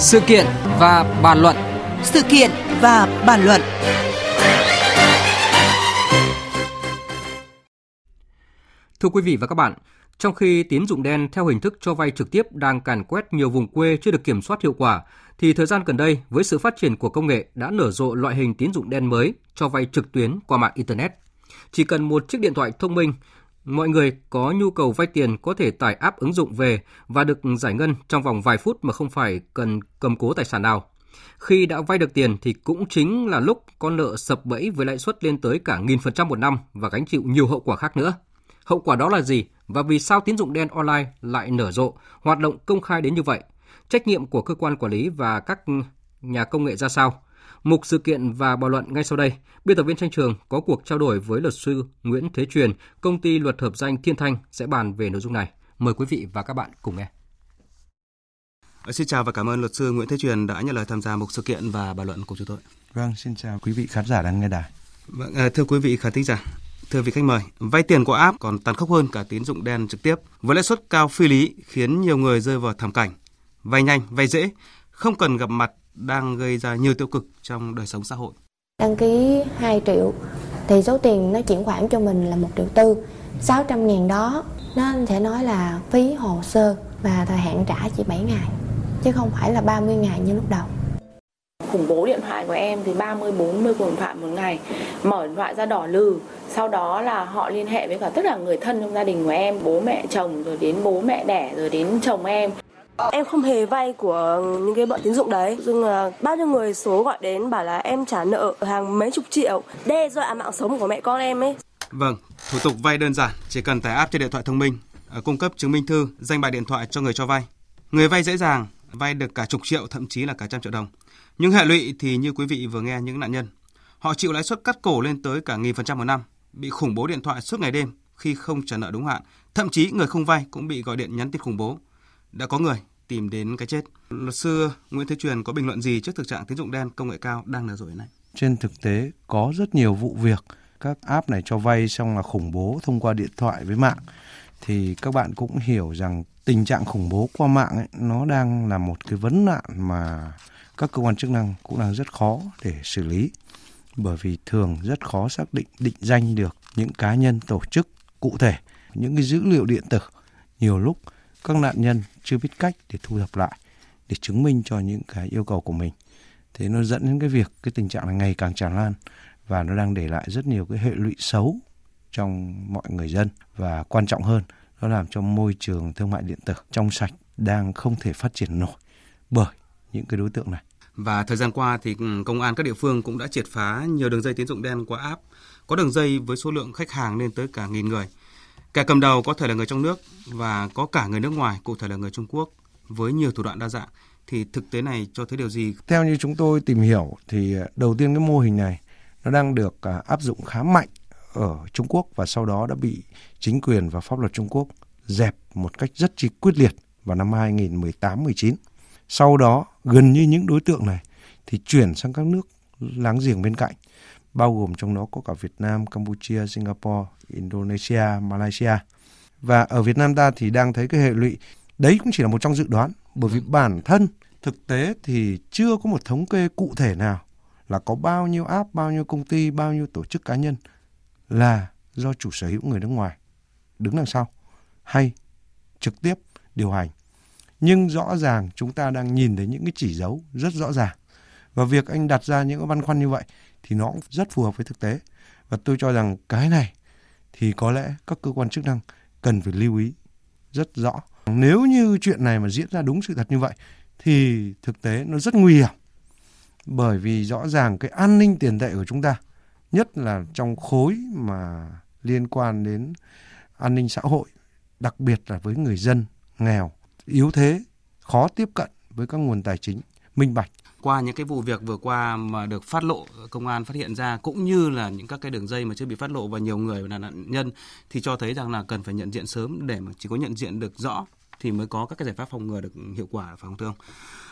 Sự kiện và bàn luận. Sự kiện và bàn luận. Thưa quý vị và các bạn, trong khi tín dụng đen theo hình thức cho vay trực tiếp đang càn quét nhiều vùng quê chưa được kiểm soát hiệu quả, thì thời gian gần đây với sự phát triển của công nghệ đã nở rộ loại hình tín dụng đen mới cho vay trực tuyến qua mạng internet. Chỉ cần một chiếc điện thoại thông minh, mọi người có nhu cầu vay tiền có thể tải app ứng dụng về và được giải ngân trong vòng vài phút mà không phải cần cầm cố tài sản nào. Khi đã vay được tiền thì cũng chính là lúc con nợ sập bẫy với lãi suất lên tới cả nghìn phần trăm một năm và gánh chịu nhiều hậu quả khác nữa. Hậu quả đó là gì và vì sao tín dụng đen online lại nở rộ, hoạt động công khai đến như vậy? Trách nhiệm của cơ quan quản lý và các nhà công nghệ ra sao? Mục sự kiện và bàn luận ngay sau đây, biên tập viên tranh trường có cuộc trao đổi với luật sư Nguyễn Thế Truyền, công ty luật hợp danh Thiên Thanh sẽ bàn về nội dung này. Mời quý vị và các bạn cùng nghe. Xin chào và cảm ơn luật sư Nguyễn Thế Truyền đã nhận lời tham gia mục sự kiện và bàn luận của chúng tôi. Vâng, xin chào quý vị khán giả đang nghe đài. Vâng, à, thưa quý vị khán thính giả, thưa vị khách mời, vay tiền qua app còn tàn khốc hơn cả tín dụng đen trực tiếp với lãi suất cao phi lý khiến nhiều người rơi vào thảm cảnh. Vay nhanh, vay dễ, không cần gặp mặt đang gây ra nhiều tiêu cực trong đời sống xã hội. Đăng ký 2 triệu thì số tiền nó chuyển khoản cho mình là 1 triệu tư. 600 ngàn đó nó sẽ nói là phí hồ sơ và thời hạn trả chỉ 7 ngày chứ không phải là 30 ngày như lúc đầu khủng bố điện thoại của em thì 30 40 cuộc điện thoại một ngày mở điện thoại ra đỏ lừ sau đó là họ liên hệ với cả tất cả người thân trong gia đình của em bố mẹ chồng rồi đến bố mẹ đẻ rồi đến chồng em Em không hề vay của những cái bọn tín dụng đấy. Nhưng là bao nhiêu người số gọi đến bảo là em trả nợ hàng mấy chục triệu. Đe dọa mạng sống của mẹ con em ấy. Vâng, thủ tục vay đơn giản Chỉ cần tải app trên điện thoại thông minh à, Cung cấp chứng minh thư, danh bạ điện thoại cho người cho vay. Người vay dễ dàng vay được cả chục triệu thậm chí là cả trăm triệu đồng. Nhưng hệ lụy thì như quý vị vừa nghe những nạn nhân. Họ chịu lãi suất cắt cổ lên tới cả nghìn phần trăm một năm Bị khủng bố điện thoại suốt ngày đêm khi không trả nợ đúng hạn. Thậm chí người không vay cũng bị gọi điện nhắn tin khủng bố. Đã có người tìm đến cái chết. Luật sư Nguyễn Thế Truyền có bình luận gì trước thực trạng tín dụng đen công nghệ cao đang nở rộ hiện nay? Trên thực tế có rất nhiều vụ việc các app này cho vay xong là khủng bố thông qua điện thoại với mạng thì các bạn cũng hiểu rằng tình trạng khủng bố qua mạng ấy, nó đang là một cái vấn nạn mà các cơ quan chức năng cũng đang rất khó để xử lý bởi vì thường rất khó xác định định danh được những cá nhân tổ chức cụ thể những cái dữ liệu điện tử nhiều lúc các nạn nhân chưa biết cách để thu thập lại, để chứng minh cho những cái yêu cầu của mình thế nó dẫn đến cái việc, cái tình trạng này ngày càng tràn lan và nó đang để lại rất nhiều cái hệ lụy xấu trong mọi người dân và quan trọng hơn, nó làm cho môi trường thương mại điện tử trong sạch đang không thể phát triển nổi bởi những cái đối tượng này. Và thời gian qua thì ừ, công an các địa phương cũng đã triệt phá nhiều đường dây tín dụng đen qua app. Có đường dây với số lượng khách hàng lên tới cả nghìn người. Kẻ cầm đầu có thể là người trong nước và có cả người nước ngoài, cụ thể là người Trung Quốc với nhiều thủ đoạn đa dạng. Thì thực tế này cho thấy điều gì? Theo như chúng tôi tìm hiểu thì à, đầu tiên cái mô hình này nó đang được à, áp dụng khá mạnh ở Trung Quốc và sau đó đã bị chính quyền và pháp luật Trung Quốc dẹp một cách rất chi quyết liệt vào năm 2018-19. Sau đó gần như những đối tượng này thì chuyển sang các nước láng giềng bên cạnh bao gồm trong đó có cả Việt Nam, Campuchia, Singapore, Indonesia, Malaysia. Và ở Việt Nam ta thì đang thấy cái hệ lụy đấy cũng chỉ là một trong dự đoán bởi vì bản thân thực tế thì chưa có một thống kê cụ thể nào là có bao nhiêu app, bao nhiêu công ty, bao nhiêu tổ chức cá nhân là do chủ sở hữu người nước ngoài đứng đằng sau hay trực tiếp điều hành. Nhưng rõ ràng chúng ta đang nhìn thấy những cái chỉ dấu rất rõ ràng. Và việc anh đặt ra những cái băn khoăn như vậy thì nó cũng rất phù hợp với thực tế. Và tôi cho rằng cái này thì có lẽ các cơ quan chức năng cần phải lưu ý rất rõ. Nếu như chuyện này mà diễn ra đúng sự thật như vậy thì thực tế nó rất nguy hiểm. Bởi vì rõ ràng cái an ninh tiền tệ của chúng ta, nhất là trong khối mà liên quan đến an ninh xã hội, đặc biệt là với người dân nghèo, yếu thế, khó tiếp cận với các nguồn tài chính minh bạch qua những cái vụ việc vừa qua mà được phát lộ công an phát hiện ra cũng như là những các cái đường dây mà chưa bị phát lộ và nhiều người là nạn nhân thì cho thấy rằng là cần phải nhận diện sớm để mà chỉ có nhận diện được rõ thì mới có các cái giải pháp phòng ngừa được hiệu quả phải không thưa ông?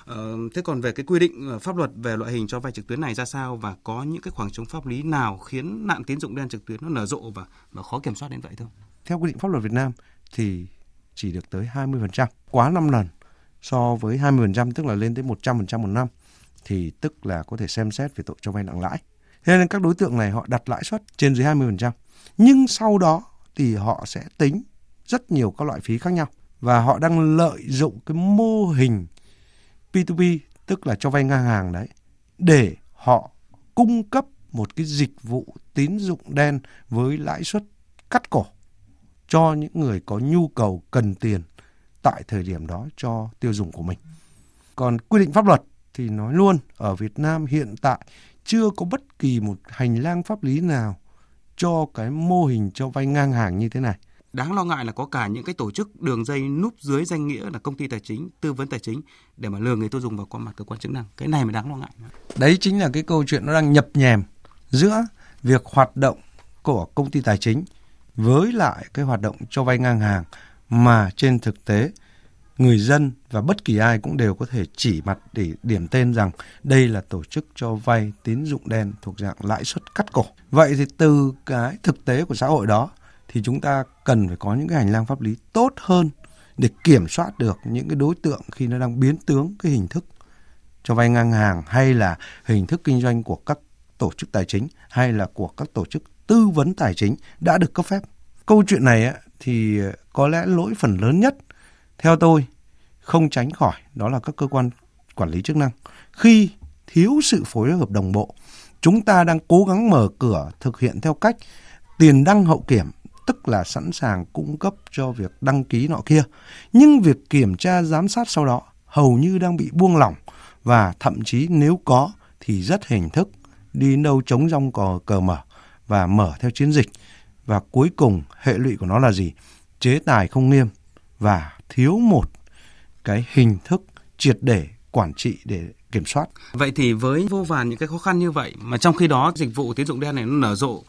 Ờ, thế còn về cái quy định ờ, pháp luật về loại hình cho vay trực tuyến này ra sao và có những cái khoảng trống pháp lý nào khiến nạn tín dụng đen trực tuyến nó nở rộ và và khó kiểm soát đến vậy thưa ông? Theo quy định pháp luật Việt Nam thì chỉ được tới 20%, quá 5 lần so với 20% tức là lên tới 100% một năm thì tức là có thể xem xét về tội cho vay nặng lãi. Thế nên các đối tượng này họ đặt lãi suất trên dưới 20%. Nhưng sau đó thì họ sẽ tính rất nhiều các loại phí khác nhau và họ đang lợi dụng cái mô hình P2P tức là cho vay ngang hàng đấy, để họ cung cấp một cái dịch vụ tín dụng đen với lãi suất cắt cổ cho những người có nhu cầu cần tiền tại thời điểm đó cho tiêu dùng của mình. Còn quy định pháp luật thì nói luôn ở Việt Nam hiện tại chưa có bất kỳ một hành lang pháp lý nào cho cái mô hình cho vay ngang hàng như thế này. Đáng lo ngại là có cả những cái tổ chức đường dây núp dưới danh nghĩa là công ty tài chính, tư vấn tài chính để mà lừa người tiêu dùng vào qua mặt cơ quan chức năng. Cái này mới đáng lo ngại. Đấy chính là cái câu chuyện nó đang nhập nhèm giữa việc hoạt động của công ty tài chính với lại cái hoạt động cho vay ngang hàng mà trên thực tế người dân và bất kỳ ai cũng đều có thể chỉ mặt để điểm tên rằng đây là tổ chức cho vay tín dụng đen thuộc dạng lãi suất cắt cổ. Vậy thì từ cái thực tế của xã hội đó thì chúng ta cần phải có những cái hành lang pháp lý tốt hơn để kiểm soát được những cái đối tượng khi nó đang biến tướng cái hình thức cho vay ngang hàng, hay là hình thức kinh doanh của các tổ chức tài chính, hay là của các tổ chức tư vấn tài chính đã được cấp phép. Câu chuyện này thì có lẽ lỗi phần lớn nhất theo tôi không tránh khỏi đó là các cơ quan quản lý chức năng. Khi thiếu sự phối hợp đồng bộ, chúng ta đang cố gắng mở cửa thực hiện theo cách tiền đăng hậu kiểm, tức là sẵn sàng cung cấp cho việc đăng ký nọ kia. Nhưng việc kiểm tra giám sát sau đó hầu như đang bị buông lỏng và thậm chí nếu có thì rất hình thức, đi đâu chống rong cò cờ mở và mở theo chiến dịch. Và cuối cùng hệ lụy của nó là gì? Chế tài không nghiêm và thiếu một cái hình thức triệt để quản trị để kiểm soát. Vậy thì với vô vàn những cái khó khăn như vậy mà trong khi đó dịch vụ tín dụng đen này nó nở rộ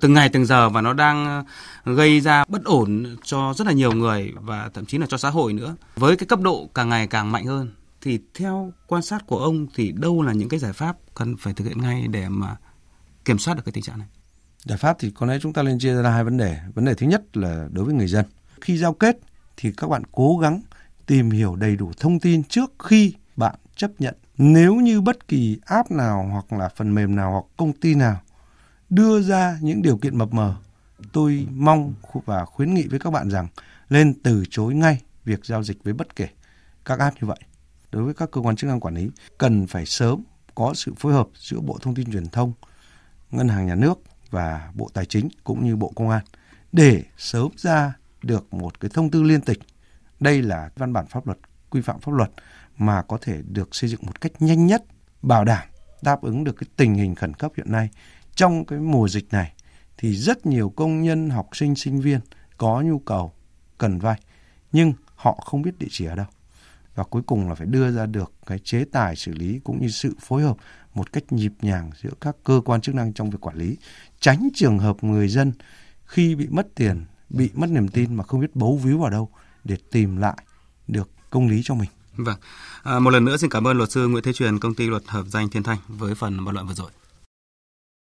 từng ngày từng giờ và nó đang gây ra bất ổn cho rất là nhiều người và thậm chí là cho xã hội nữa. Với cái cấp độ càng ngày càng mạnh hơn thì theo quan sát của ông thì đâu là những cái giải pháp cần phải thực hiện ngay để mà kiểm soát được cái tình trạng này? Giải pháp thì có lẽ chúng ta nên chia ra hai vấn đề. Vấn đề thứ nhất là đối với người dân. Khi giao kết thì các bạn cố gắng tìm hiểu đầy đủ thông tin trước khi bạn chấp nhận. Nếu như bất kỳ app nào hoặc là phần mềm nào hoặc công ty nào đưa ra những điều kiện mập mờ, tôi mong và khuyến nghị với các bạn rằng lên từ chối ngay việc giao dịch với bất kể các app như vậy. Đối với các cơ quan chức năng quản lý cần phải sớm có sự phối hợp giữa Bộ Thông tin Truyền thông, Ngân hàng Nhà nước và Bộ Tài chính cũng như Bộ Công an để sớm ra được một cái thông tư liên tịch. Đây là văn bản pháp luật, quy phạm pháp luật mà có thể được xây dựng một cách nhanh nhất, bảo đảm đáp ứng được cái tình hình khẩn cấp hiện nay. Trong cái mùa dịch này thì rất nhiều công nhân, học sinh, sinh viên có nhu cầu cần vay nhưng họ không biết địa chỉ ở đâu. Và cuối cùng là phải đưa ra được cái chế tài xử lý cũng như sự phối hợp một cách nhịp nhàng giữa các cơ quan chức năng trong việc quản lý, tránh trường hợp người dân khi bị mất tiền bị mất niềm tin mà không biết bấu víu vào đâu để tìm lại được công lý cho mình. Vâng. À, một lần nữa xin cảm ơn luật sư Nguyễn Thế Truyền, công ty luật hợp danh Thiên Thanh với phần bàn luận vừa rồi.